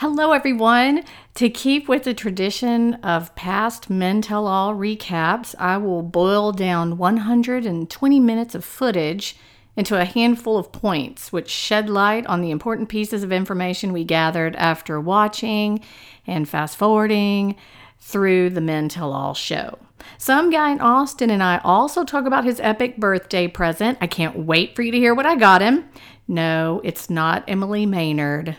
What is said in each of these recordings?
Hello, everyone. To keep with the tradition of past Men Tell All recaps, I will boil down 120 minutes of footage into a handful of points, which shed light on the important pieces of information we gathered after watching and fast forwarding through the Men Tell All show. Some guy in Austin and I also talk about his epic birthday present. I can't wait for you to hear what I got him. No, it's not Emily Maynard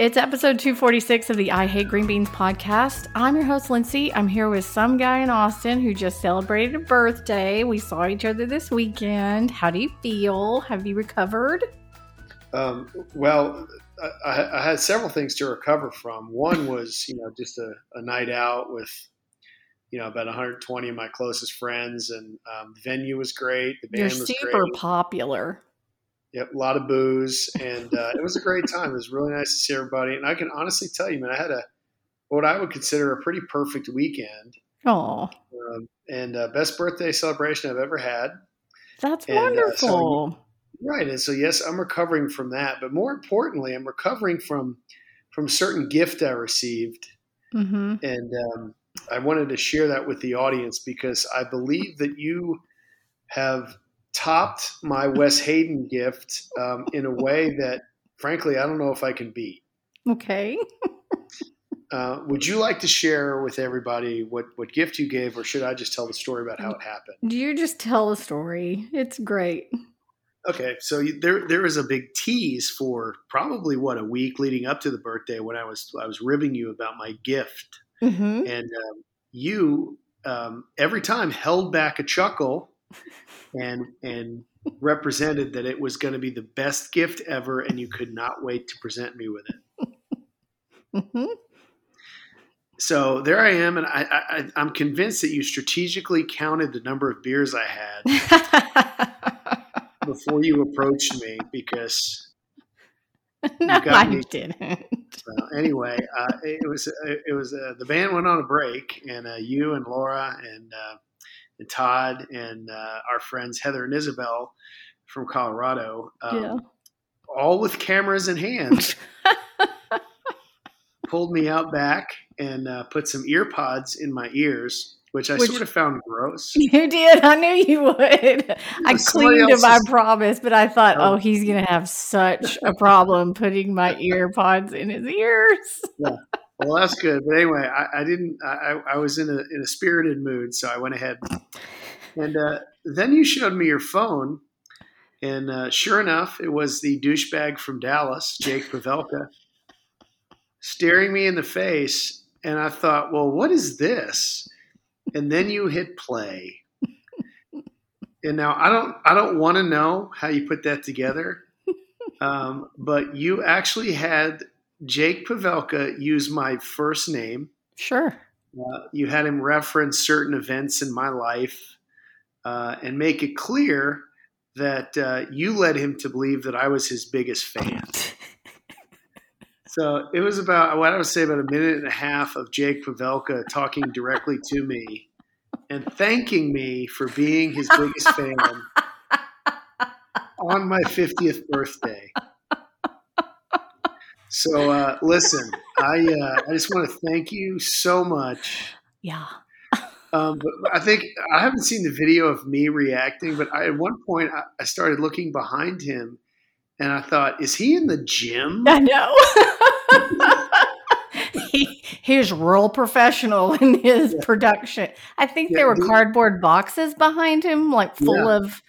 It's episode 246 of the I Hate Green Beans podcast. I'm your host, Lindsay. I'm here with some guy in Austin who just celebrated a birthday. We saw each other this weekend. How do you feel? Have you recovered? Um, well, I, I, had several things to recover from. One was, you know, just a, a night out with, you know, about 120 of my closest friends, and um, the venue was great. The band You're was super great. popular. Yep, a lot of booze, and uh, it was a great time. It was really nice to see everybody, and I can honestly tell you, man, I had a what I would consider a pretty perfect weekend. Oh, um, and uh, best birthday celebration I've ever had. That's and, wonderful. Uh, so, right, and so yes, I'm recovering from that, but more importantly, I'm recovering from from a certain gift I received, mm-hmm. and um, I wanted to share that with the audience because I believe that you have topped my Wes Hayden gift um, in a way that, frankly, I don't know if I can beat. Okay. uh, would you like to share with everybody what, what gift you gave, or should I just tell the story about how it happened? Do you just tell the story. It's great. Okay, so there there was a big tease for probably what a week leading up to the birthday when I was I was ribbing you about my gift, mm-hmm. and um, you um, every time held back a chuckle and and represented that it was going to be the best gift ever, and you could not wait to present me with it. mm-hmm. So there I am, and I, I, I'm convinced that you strategically counted the number of beers I had before you approached me because no, I me. didn't. So anyway, uh, it was it was uh, the band went on a break, and uh, you and Laura and uh, and Todd and uh, our friends Heather and Isabel from Colorado, um, yeah. all with cameras in hand, pulled me out back and uh, put some ear pods in my ears. Which I which, sort of found gross. You did. I knew you would. I cleaned to my promise, but I thought, oh, oh he's going to have such a problem putting my ear pods in his ears. yeah well, that's good. But anyway, I, I didn't. I, I, was in a in a spirited mood, so I went ahead. And uh, then you showed me your phone, and uh, sure enough, it was the douchebag from Dallas, Jake Pavelka, staring me in the face. And I thought, well, what is this? And then you hit play. And now I don't. I don't want to know how you put that together. Um, but you actually had Jake Pavelka used my first name. Sure. Uh, you had him reference certain events in my life uh, and make it clear that uh, you led him to believe that I was his biggest fan. so it was about what I would say about a minute and a half of Jake Pavelka talking directly to me and thanking me for being his biggest fan on my 50th birthday. So uh, listen, I uh, I just want to thank you so much. Yeah. Um, but I think I haven't seen the video of me reacting, but I, at one point I, I, started looking behind him, and I thought, "Is he in the gym?" I know. he he's real professional in his yeah. production. I think yeah, there were cardboard boxes behind him, like full yeah. of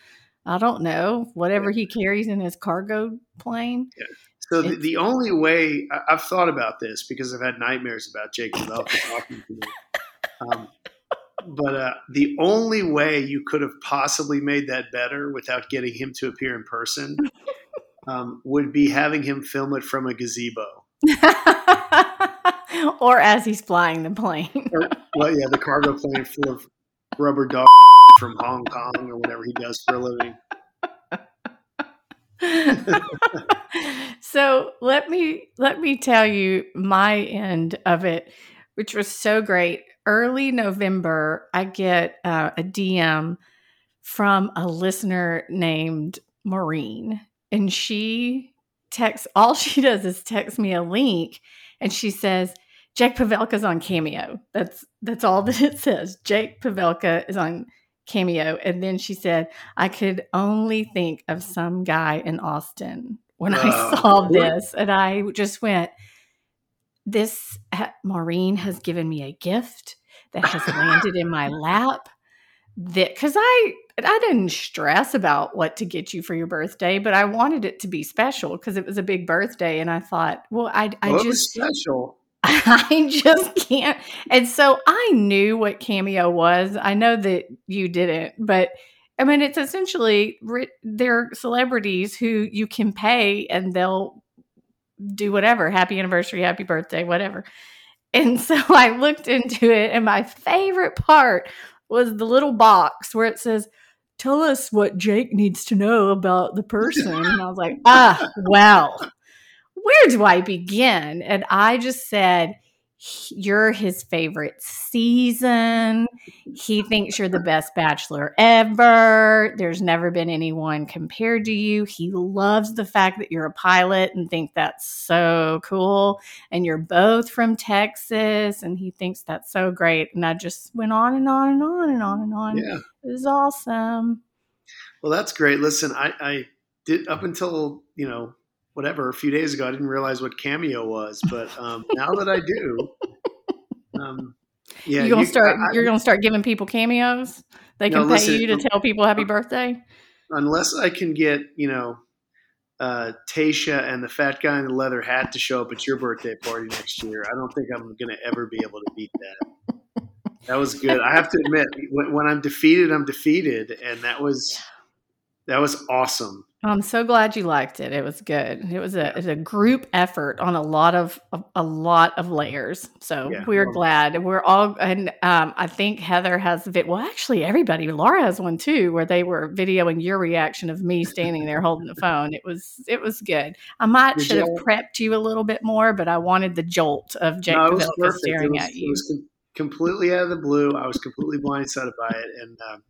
I don't know whatever he carries in his cargo plane. So the, the, only way I, have thought about this because I've had nightmares about Jake Pavelka talking to me. Um, but uh, the only way you could have possibly made that better without getting him to appear in person um, would be having him film it from a gazebo. or as he's flying the plane. or, well, yeah, the cargo plane full of rubber dog from Hong Kong or whatever he does for a living. so let me let me tell you my end of it, which was so great. Early November, I get uh, a DM from a listener named Maureen, and she texts. All she does is text me a link, and she says, "Jake Pavelka's on Cameo." That's that's all that it says. Jake Pavelka is on cameo. And then she said, I could only think of some guy in Austin when I saw this. And I just went, This Maureen has given me a gift that has landed in my lap. That because I I didn't stress about what to get you for your birthday, but I wanted it to be special because it was a big birthday, and I thought, well, I I well, just special. I just can't. And so I knew what Cameo was. I know that you didn't, but I mean, it's essentially they're celebrities who you can pay and they'll do whatever happy anniversary, happy birthday, whatever. And so I looked into it, and my favorite part was the little box where it says, Tell us what Jake needs to know about the person. And I was like, Ah, well where do I begin? And I just said, you're his favorite season. He thinks you're the best bachelor ever. There's never been anyone compared to you. He loves the fact that you're a pilot and think that's so cool. And you're both from Texas and he thinks that's so great. And I just went on and on and on and on and on. Yeah. It was awesome. Well, that's great. Listen, I, I did up until, you know, whatever a few days ago i didn't realize what cameo was but um, now that i do um, yeah you're gonna you, start I, you're gonna start giving people cameos they can no, pay listen, you to tell people happy birthday unless i can get you know uh, Tayshia and the fat guy in the leather hat to show up at your birthday party next year. I don't think I'm going to ever be able to beat that. That was good. I have to admit, when, when I'm defeated, I'm defeated, and that was that was awesome. I'm so glad you liked it. It was good. It was a, it was a group effort on a lot of a, a lot of layers. So yeah, we're well, glad. We're all and um, I think Heather has a bit. Well, actually, everybody. Laura has one too, where they were videoing your reaction of me standing there holding the phone. It was it was good. I might should have prepped you a little bit more, but I wanted the jolt of Jake no, staring was, at you. It was completely out of the blue. I was completely blindsided by it, and. Um,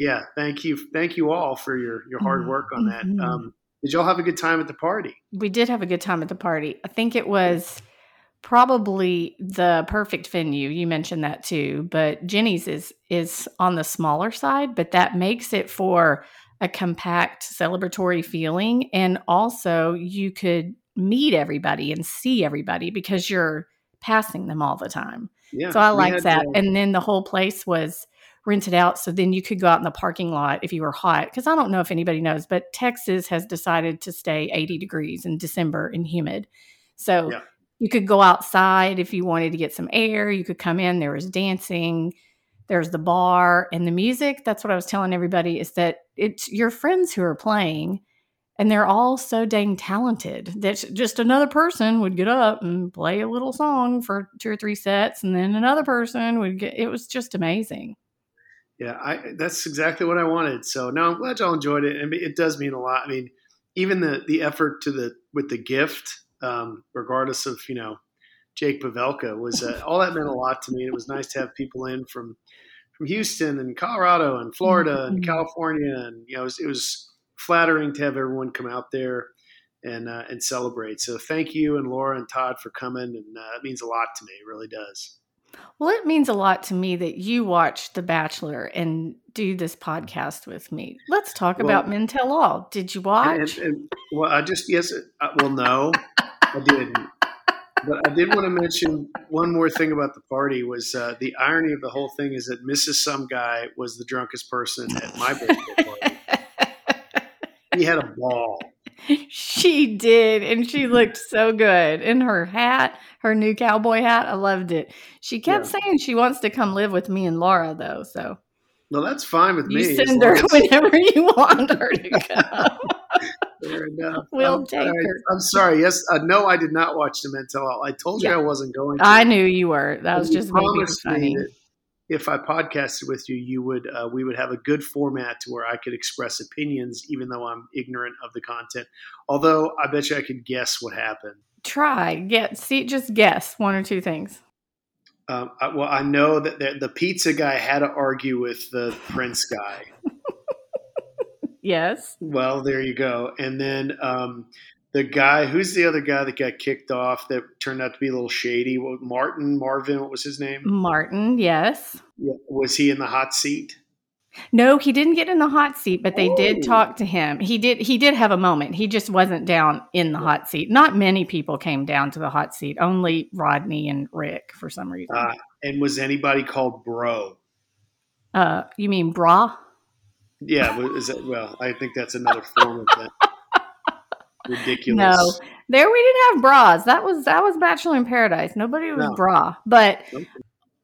yeah, thank you, thank you all for your your hard work on that. Mm-hmm. Um, did y'all have a good time at the party? We did have a good time at the party. I think it was probably the perfect venue. You mentioned that too, but Jenny's is is on the smaller side, but that makes it for a compact celebratory feeling and also you could meet everybody and see everybody because you're passing them all the time. Yeah, so I like that. And then the whole place was rented out so then you could go out in the parking lot if you were hot because i don't know if anybody knows but texas has decided to stay 80 degrees in december and humid. So yeah. you could go outside if you wanted to get some air you could come in there was dancing there's the bar and the music. That's what i was telling everybody is that it's your friends who are playing and they're all so dang talented that just another person would get up and play a little song for two or three sets and then another person would get it was just amazing yeah, I, that's exactly what I wanted. So now I'm glad y'all enjoyed it, and it does mean a lot. I mean, even the the effort to the with the gift, um, regardless of you know Jake Pavelka, was uh, all that meant a lot to me. And it was nice to have people in from from Houston and Colorado and Florida mm-hmm. and California, and you know it was, it was, flattering to have everyone come out there and uh, and celebrate. So thank you and Laura and Todd for coming, and uh, it means a lot to me. It really does. Well, it means a lot to me that you watch The Bachelor and do this podcast with me. Let's talk well, about Men Tell All. Did you watch? And, and, well, I just yes. Uh, well, no, I didn't. But I did want to mention one more thing about the party was uh, the irony of the whole thing is that Mrs. Some Guy was the drunkest person at my birthday party. he had a ball. She did, and she looked so good in her hat her new cowboy hat. I loved it. She kept yeah. saying she wants to come live with me and Laura, though. So, no, that's fine with you me. Send her whenever you want her to come. Will Taker. I'm sorry. Yes, uh, no, I did not watch the Mental. I told you I wasn't going. to. I knew you were. That was just funny. If I podcasted with you, you would uh, we would have a good format to where I could express opinions, even though I'm ignorant of the content. Although I bet you I could guess what happened. Try get see just guess one or two things. Um, I, well, I know that the, the pizza guy had to argue with the Prince guy. yes. Well, there you go. And then um, the guy, who's the other guy that got kicked off that turned out to be a little shady? What, Martin, Marvin, what was his name? Martin, yes. Yeah. Was he in the hot seat? No, he didn't get in the hot seat, but they oh. did talk to him. He did he did have a moment. He just wasn't down in the hot seat. Not many people came down to the hot seat. Only Rodney and Rick for some reason. Uh, and was anybody called bro? Uh, you mean bra? Yeah, is that, well, I think that's another form of that. Ridiculous. No, there we didn't have bras. That was that was Bachelor in Paradise. Nobody was no. bra, but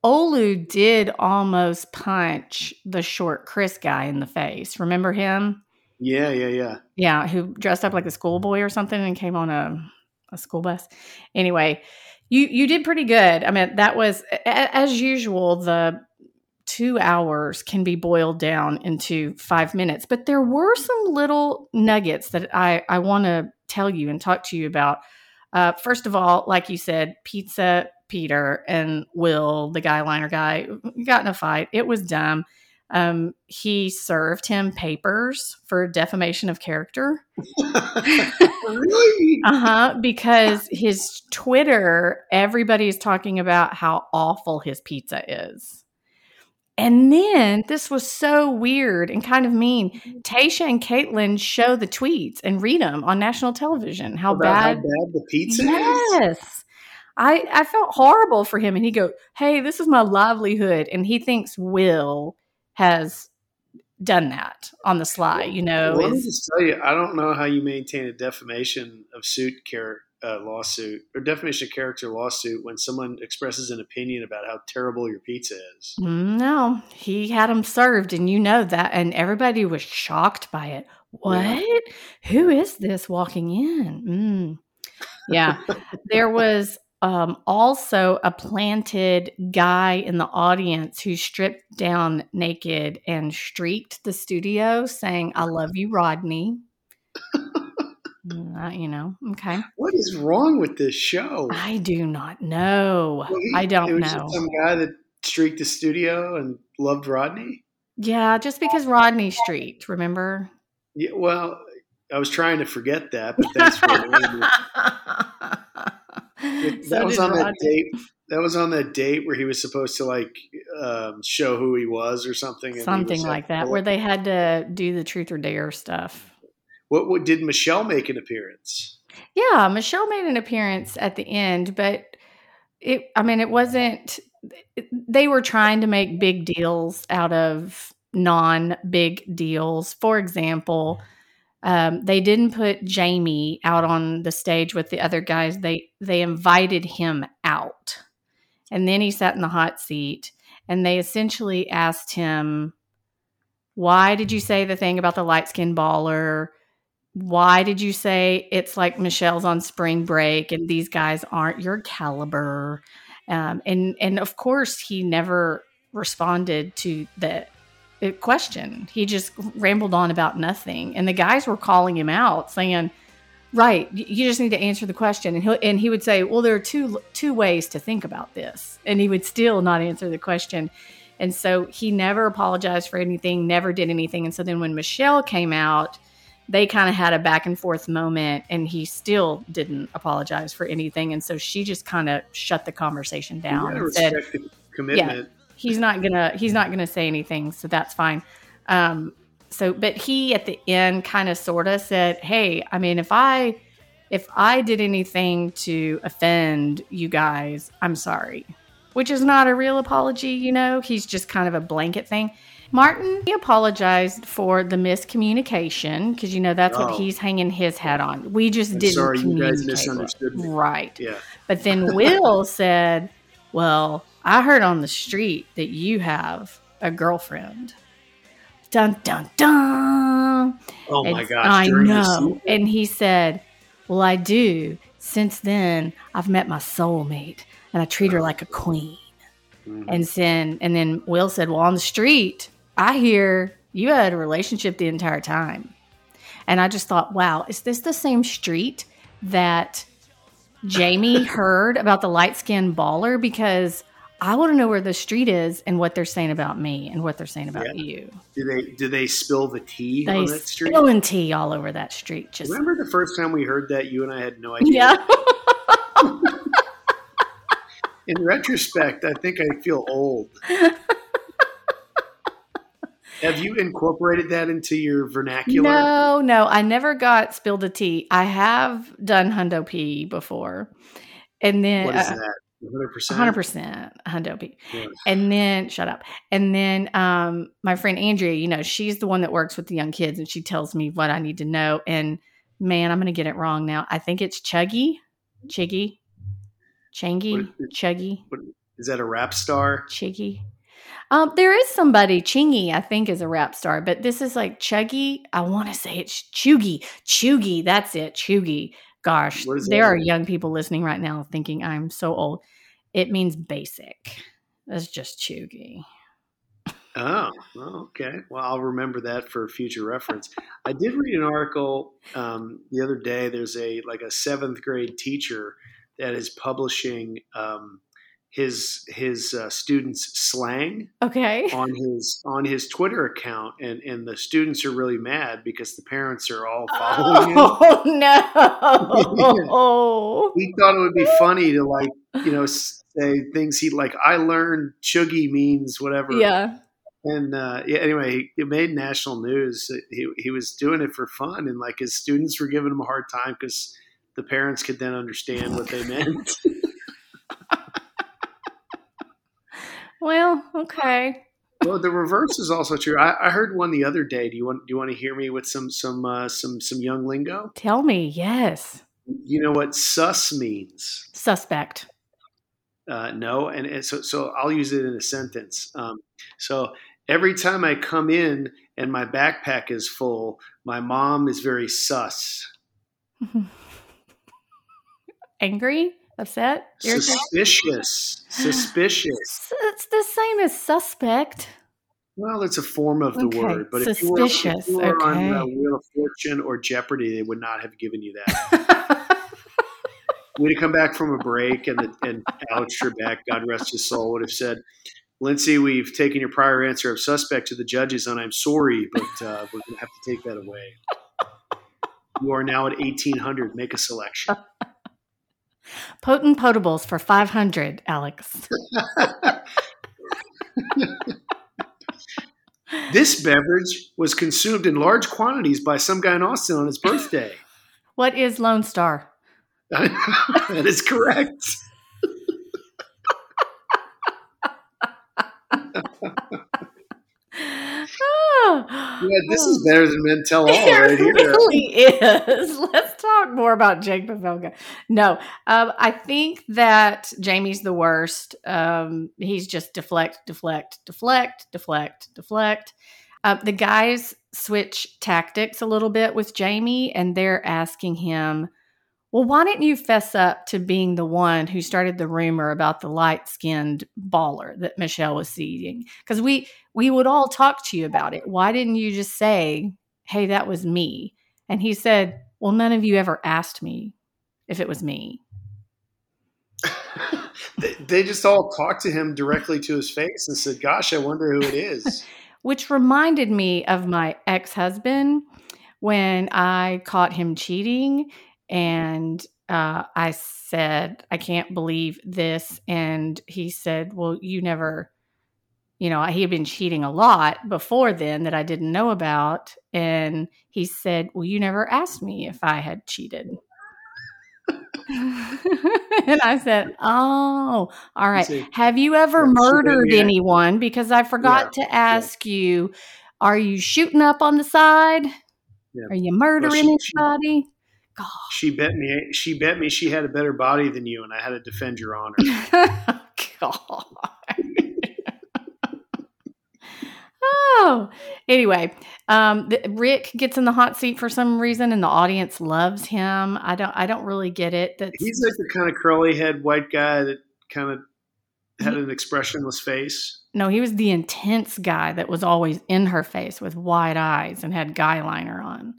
Olu did almost punch the short Chris guy in the face. Remember him? Yeah, yeah, yeah. Yeah, who dressed up like a schoolboy or something and came on a, a school bus. Anyway, you you did pretty good. I mean, that was as usual. The two hours can be boiled down into five minutes, but there were some little nuggets that I I want to tell you and talk to you about. Uh, first of all, like you said, pizza Peter and Will, the guy liner guy, got in a fight. It was dumb. Um, he served him papers for defamation of character. really? uh huh. Because his Twitter, everybody is talking about how awful his pizza is. And then this was so weird and kind of mean. Mm-hmm. And Kaitlyn show the tweets and read them on national television. How bad, how bad the pizza yes. is. I, I felt horrible for him. And he go, Hey, this is my livelihood. And he thinks Will has done that on the sly, you know. Well, let me just tell you, I don't know how you maintain a defamation of suit care uh, lawsuit or defamation of character lawsuit when someone expresses an opinion about how terrible your pizza is. No, he had them served, and you know that, and everybody was shocked by it. What? Yeah. Who is this walking in? Mm. Yeah, there was um, also a planted guy in the audience who stripped down naked and streaked the studio saying, I love you, Rodney. uh, you know, okay. What is wrong with this show? I do not know. Well, he, I don't know. Some guy that streaked the studio and loved Rodney? Yeah, just because Rodney streaked, remember? Yeah, well, I was trying to forget that, but thanks for that so was on Roger. that date. That was on that date where he was supposed to like um, show who he was or something. Something like that, where they had to do the truth or dare stuff. What, what did Michelle make an appearance? Yeah, Michelle made an appearance at the end, but it. I mean, it wasn't. They were trying to make big deals out of non big deals. For example um, they didn't put Jamie out on the stage with the other guys. They they invited him out, and then he sat in the hot seat. And they essentially asked him, "Why did you say the thing about the light skinned baller? Why did you say it's like Michelle's on spring break and these guys aren't your caliber?" Um, and and of course, he never responded to the question. He just rambled on about nothing. And the guys were calling him out saying, "Right, you just need to answer the question." And he and he would say, "Well, there are two two ways to think about this." And he would still not answer the question. And so he never apologized for anything, never did anything. And so then when Michelle came out, they kind of had a back and forth moment and he still didn't apologize for anything. And so she just kind of shut the conversation down and said, commitment he's not gonna he's not gonna say anything, so that's fine. Um, so, but he at the end kind of sort of said, "Hey, I mean, if I if I did anything to offend you guys, I'm sorry." Which is not a real apology, you know. He's just kind of a blanket thing. Martin, he apologized for the miscommunication because you know that's oh. what he's hanging his hat on. We just I'm didn't. Sorry, you guys misunderstood me. Right. Yeah. But then Will said, "Well, I heard on the street that you have a girlfriend. Dun dun dun. Oh my It's- gosh! I know. And he said, Well, I do. Since then, I've met my soulmate and I treat her like a queen. Mhm. And then, and then Will said, Well, on the street, I hear you had a relationship the entire time. And I just thought, wow, is this the same street that Jamie heard about the light skinned baller? Because I want to know where the street is and what they're saying about me and what they're saying about Yeah. you. Do they do they spill the tea They on that street? spilling tea all over that street. Just Remember the first time we heard that? You and I had no idea. yeah. In retrospect, I think I feel old. Have you incorporated that into your vernacular? No, no, I never got spilled the tea. I have done hundo pee before, and then What is uh, that? 100%? hundred percent hundo pee, Yeah. and then shut up. And then um, my friend Andrea, you know, she's the one that works with the young kids, and she tells me what I need to know. And man, I'm going to get it wrong now. I think it's chuggy, chiggy, changy, What- chuggy, Is that a rap star? chiggy. Um, there is somebody, Chingy, I think, is a rap star, but this is like Chuggy. I want to say it's cheugy. cheugy, that's it. cheugy. Gosh, there that are young people listening right now thinking I'm so old. It means basic. That's just cheugy. Oh, okay. Well, I'll remember that for future reference. I did read an article um, the other day. There's a like a seventh grade teacher that is publishing um, his his uh, students' slang Okay. on his on his Twitter account, and and the students are really mad because the parents are all following him. Oh, no. Oh. He thought it would be funny to like you know say things he like. I learned chuggy means whatever. yeah. And uh, yeah, anyway, it made national news. He he was doing it for fun, and like his students were giving him a hard time because the parents could then understand what they meant. Well, okay. well, the reverse is also true. I, I heard one the other day. Do you want do you want to hear me with some some uh, some some young lingo? Tell me. Yes. You know what sus means? Suspect. Uh, no, and, and so so I'll use it in a sentence. Um, so every time I come in and my backpack is full, my mom is very sus. Angry? Upset? Irritated? Suspicious. Suspicious. It's the same as suspect. Well, it's a form of the Okay, word, but if you were, if you were on okay. uh, Wheel of Fortune or Jeopardy, they would not have given you that. We'd have come back from a break, and, the, and Alex Trebek, God rest his soul, would have said, Lindsay, we've taken your prior answer of suspect to the judges, and I'm sorry, but uh, we're going to have to take that away. You are now at 1800. Make a selection. Potent potables for 500, Alex. This beverage was consumed in large quantities by some guy in Austin on his birthday. What is Lone Star? that is correct. Oh, Yeah, this is oh. better than Men Tell All It right here. really is. Let's more about Jake Pavelka. No, um, I think that Jamie's the worst. Um, he's just deflect, deflect, deflect, deflect, deflect. Uh, the guys switch tactics a little bit with Jamie, and they're asking him, "Well, why didn't you fess up to being the one who started the rumor about the light-skinned baller that Michelle was seeing? Because we we would all talk to you about it. Why didn't you just say, hey, that was me? And he said, well, none of you ever asked me if it was me. they, they just all talked to him directly to his face and said, Gosh, I wonder who it is. Which reminded me of my ex husband when I caught him cheating. And uh, I said, I can't believe this. And he said, Well, you never, you know, he had been cheating a lot before then that I didn't know about. And he said, Well, you never asked me if I had cheated. and I said, Oh, all right. see, Have you ever murdered anyone? Because I forgot to ask you, are you shooting up on the side? Yeah. Are you murdering she- she- anybody? she bet me she bet me she had a better body than you and I had to defend your honor. Oh, God. Oh, anyway, um, the, Rick gets in the hot seat for some reason, and the audience loves him. I don't, I don't really get it. That he's like the kind of curly head white guy that kind of had an expressionless face. No, he was the intense guy that was always in her face with wide eyes and had guy liner on.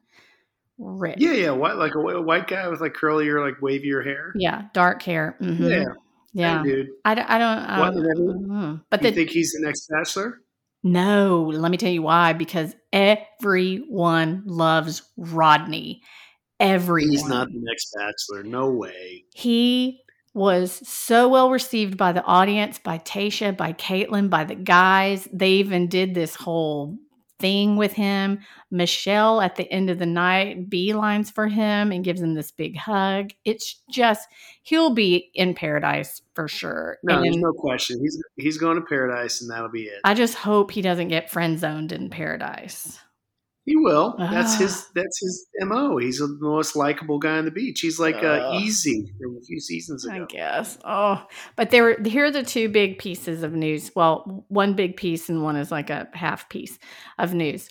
Rick. Yeah, yeah, white like a, a white guy with like curlier, like wavier hair. Yeah, dark hair. Mm-hmm. Yeah, yeah, hey, dude. I, I don't. I don't, mm-hmm. But you the, think he's the next bachelor? No, let me tell you why. Because everyone loves Rodney. Everyone. He's not the next bachelor. No way. He was so well received by the audience, by Tayshia, by Kaitlyn, by the guys. They even did this whole thing with him. Michelle at the end of the night beelines for him and gives him this big hug. It's just he'll be in paradise for sure. No, and there's no question. He's he's going to paradise and that'll be it. I just hope he doesn't get friend zoned in paradise. He will. That's his. Ah. That's his mo. He's the most likable guy on the beach. He's like uh, easy from a few seasons ago. I guess. Oh, but there were here are the two big pieces of news. Well, one big piece and one is like a half piece of news.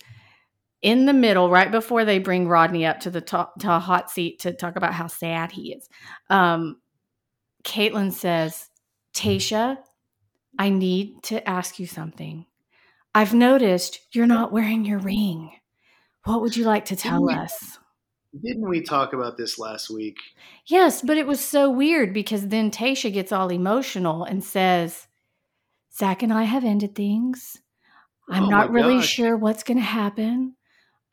In the middle, right before they bring Rodney up to the top to a hot seat to talk about how sad he is, um, Kaitlyn says, "Tayshia, I need to ask you something. I've noticed you're not wearing your ring." What would you like to tell didn't us? Didn't we talk about this last week? Yes, but it was so weird because then Tayshia gets all emotional and says, Zac and I have ended things. I'm oh not really gosh. sure what's going to happen.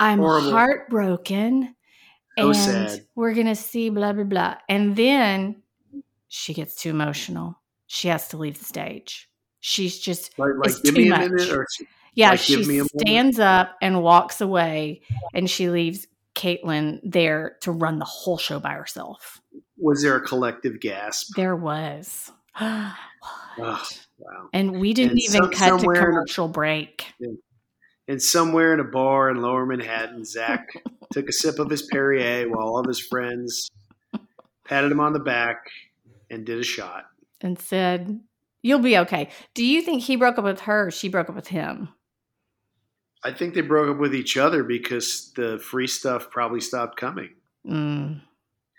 I'm Horrible. heartbroken. So and sad. we're going to see blah, blah, blah. And then she gets too emotional. She has to leave the stage. She's just, like, like give me a much. minute or yeah, like, she stands up and walks away, and she leaves Kaitlyn there to run the whole show by herself. Was there a collective gasp? There was. oh, wow. And we didn't and even some, cut to commercial a, break. And somewhere in a bar in lower Manhattan, Zac took a sip of his Perrier while all of his friends patted him on the back and did a shot. And said, You'll be okay. Do you think he broke up with her she broke up with him? I think they broke up with each other because the free stuff probably stopped coming. Mm.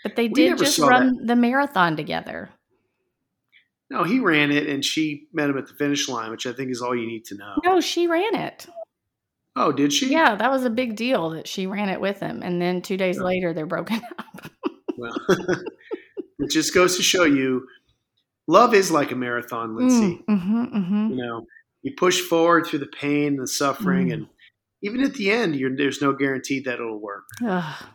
But they did just run that. the marathon together. No, he ran it and she met him at the finish line, which I think is all you need to know. No, she ran it. Oh, did she? Yeah, that was a big deal that she ran it with him. And then two days oh. later, they're broken up. well, it just goes to show you love is like a marathon, Lindsay. Mm, mm-hmm, mm-hmm. You know, you push forward through the pain and the suffering mm. and even at the end, there's no guarantee that it'll work. Ugh,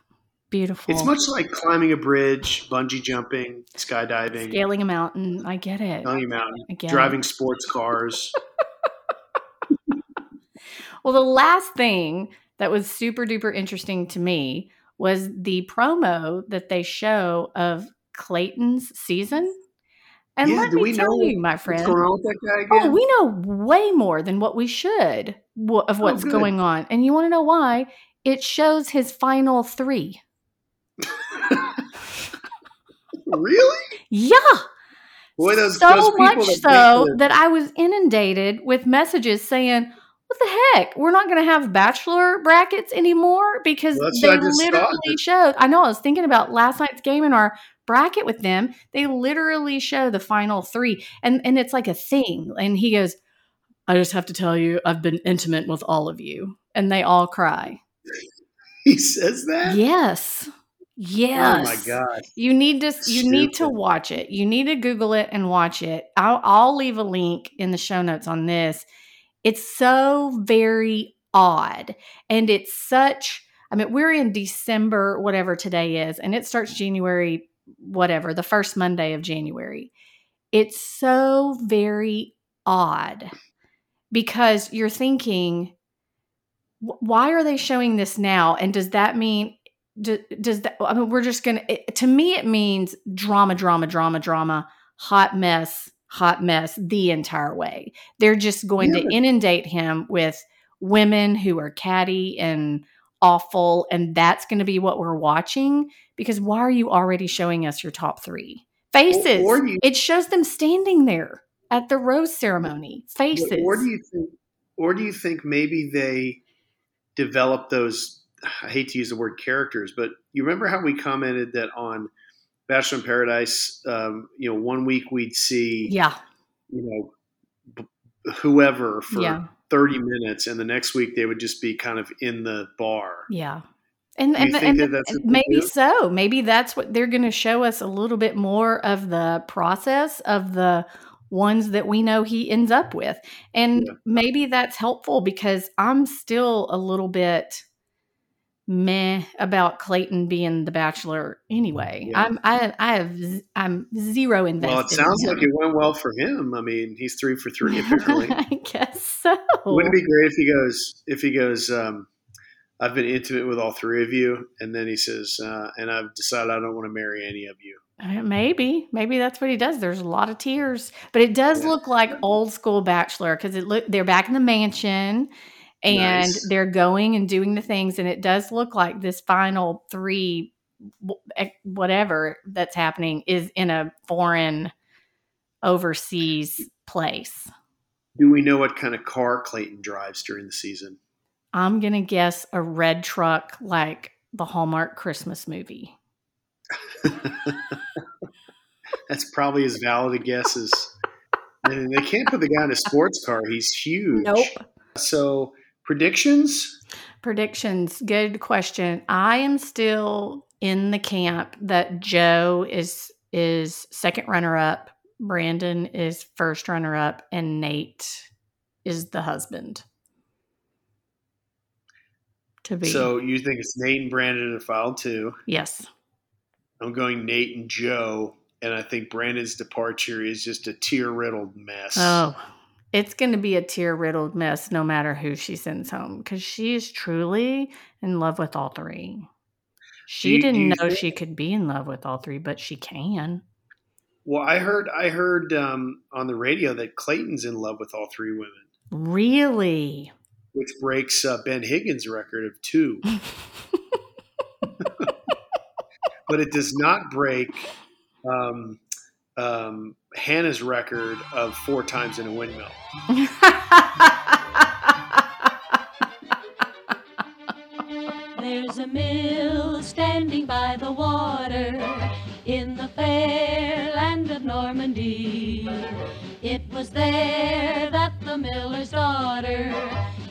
beautiful. It's much like climbing a bridge, bungee jumping, skydiving, scaling a mountain. I get it. Scaling a mountain, driving it. sports cars. well, the last thing that was super duper interesting to me was the promo that they show of Clayton's season. And yeah, let me tell you, my friend, Oh, we know way more than what we should of oh, what's oh, going on. And you want to know why? It shows his final three. really? Yeah. Boy, those, so those much that so that I was inundated with messages saying, "What the heck? We're not going to have bachelor brackets anymore because well, they literally showed." I know. I was thinking about last night's game in our bracket with them, they literally show the final three. And and it's like a thing. And he goes, I just have to tell you, I've been intimate with all of you. And they all cry. He says that? Yes. Yes. Oh my god. You need to you need to watch it. You need to Google it and watch it. I'll I'll leave a link in the show notes on this. It's so very odd. And it's such I mean, we're in December, whatever today is, and it starts January whatever, the first Monday of January. It's so very odd because you're thinking, why are they showing this now? And does that mean, does that, I mean, we're just going to, to me, it means drama, drama, drama, drama, hot mess, hot mess the entire way. They're just going yeah. to inundate him with women who are catty and awful and that's going to be what we're watching because why are you already showing us your top three faces you, it shows them standing there at the rose ceremony faces or do you think or do you think maybe they developed those? I hate to use the word characters, but you remember how we commented that on Bachelor in Paradise, um, you know, one week we'd see, yeah, you know, b- whoever for Yeah. 30 minutes, and the next week they would just be kind of in the bar. Yeah. And, and, and that and maybe so. Maybe that's what they're going to show us a little bit more of the process of the ones that we know he ends up with. And Yeah. maybe that's helpful because I'm still a little bit meh about Clayton being the bachelor anyway. Yeah. I'm I I have I'm zero invested. Well, it sounds in like it went well for him. I mean, he's three for three apparently. I guess so. Wouldn't it be great if he goes if he goes? Um, I've been intimate with all three of you, and then he says, uh, "And I've decided I don't want to marry any of you." Uh, Maybe, maybe that's what he does. There's a lot of tears, but it does Yeah. look like old school Bachelor because it look they're back in the mansion and Nice. they're going and doing the things, and it does look like this final three, whatever that's happening, is in a foreign, overseas place. Do we know what kind of car Clayton drives during the season? I'm gonna guess a red truck like the Hallmark Christmas movie. That's probably as valid a guess as. And they can't put the guy in a sports car. He's huge. Nope. So predictions. Predictions. Good question. I am still in the camp that Joe is is second runner up, Brandon is first runner up, and Nate is the husband. To be So you think it's Nate and Brandon in file two? yes. I'm going Nate and Joe, and I think Brandon's departure is just a tear riddled mess. Oh, it's going to be a tear riddled mess no matter who she sends home because she is truly in love with all three. She you- didn't you know think- she could be in love with all three, but she can. Well, I heard I heard um, on the radio that Clayton's in love with all three women, Really? which breaks uh, Ben Higgins' record of two, but it does not break um, um, Hannah's record of four times in a windmill. There's a mill standing by the water in the fair land of Normandy. It was there that the miller's daughter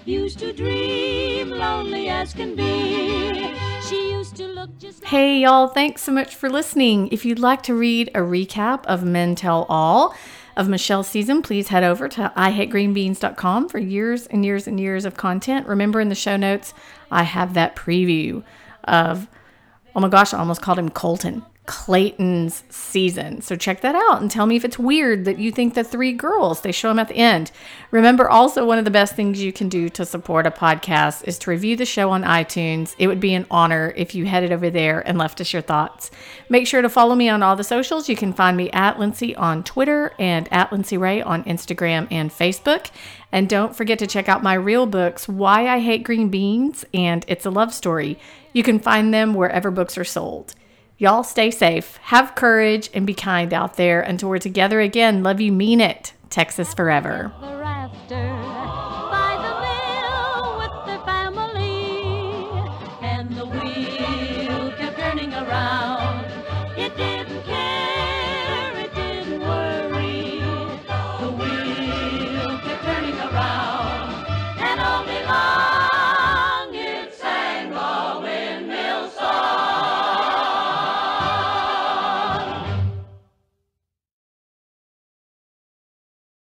used to dream, lonely as can be. She used to look just like Hey, y'all, thanks so much for listening. If you'd like to read a recap of Men Tell All of Michelle's season, please head over to ihategreenbeans.com for years and years and years of content. Remember, in the show notes, I have that preview of, oh my gosh, I almost called him Colton. Clayton's season. So check that out and tell me if it's weird that you think the three girls, they show them at the end. Remember also one of the best things you can do to support a podcast is to review the show on iTunes. It would be an honor if you headed over there and left us your thoughts. Make sure to follow me on all the socials. You can find me at Lindsay on Twitter and at Lindsay Ray on Instagram and Facebook. And don't forget to check out my real books, Why I Hate Green Beans and It's a Love Story. You can find them wherever books are sold. Y'all stay safe, have courage, and be kind out there. Until we're together again, love you, mean it. Texas forever.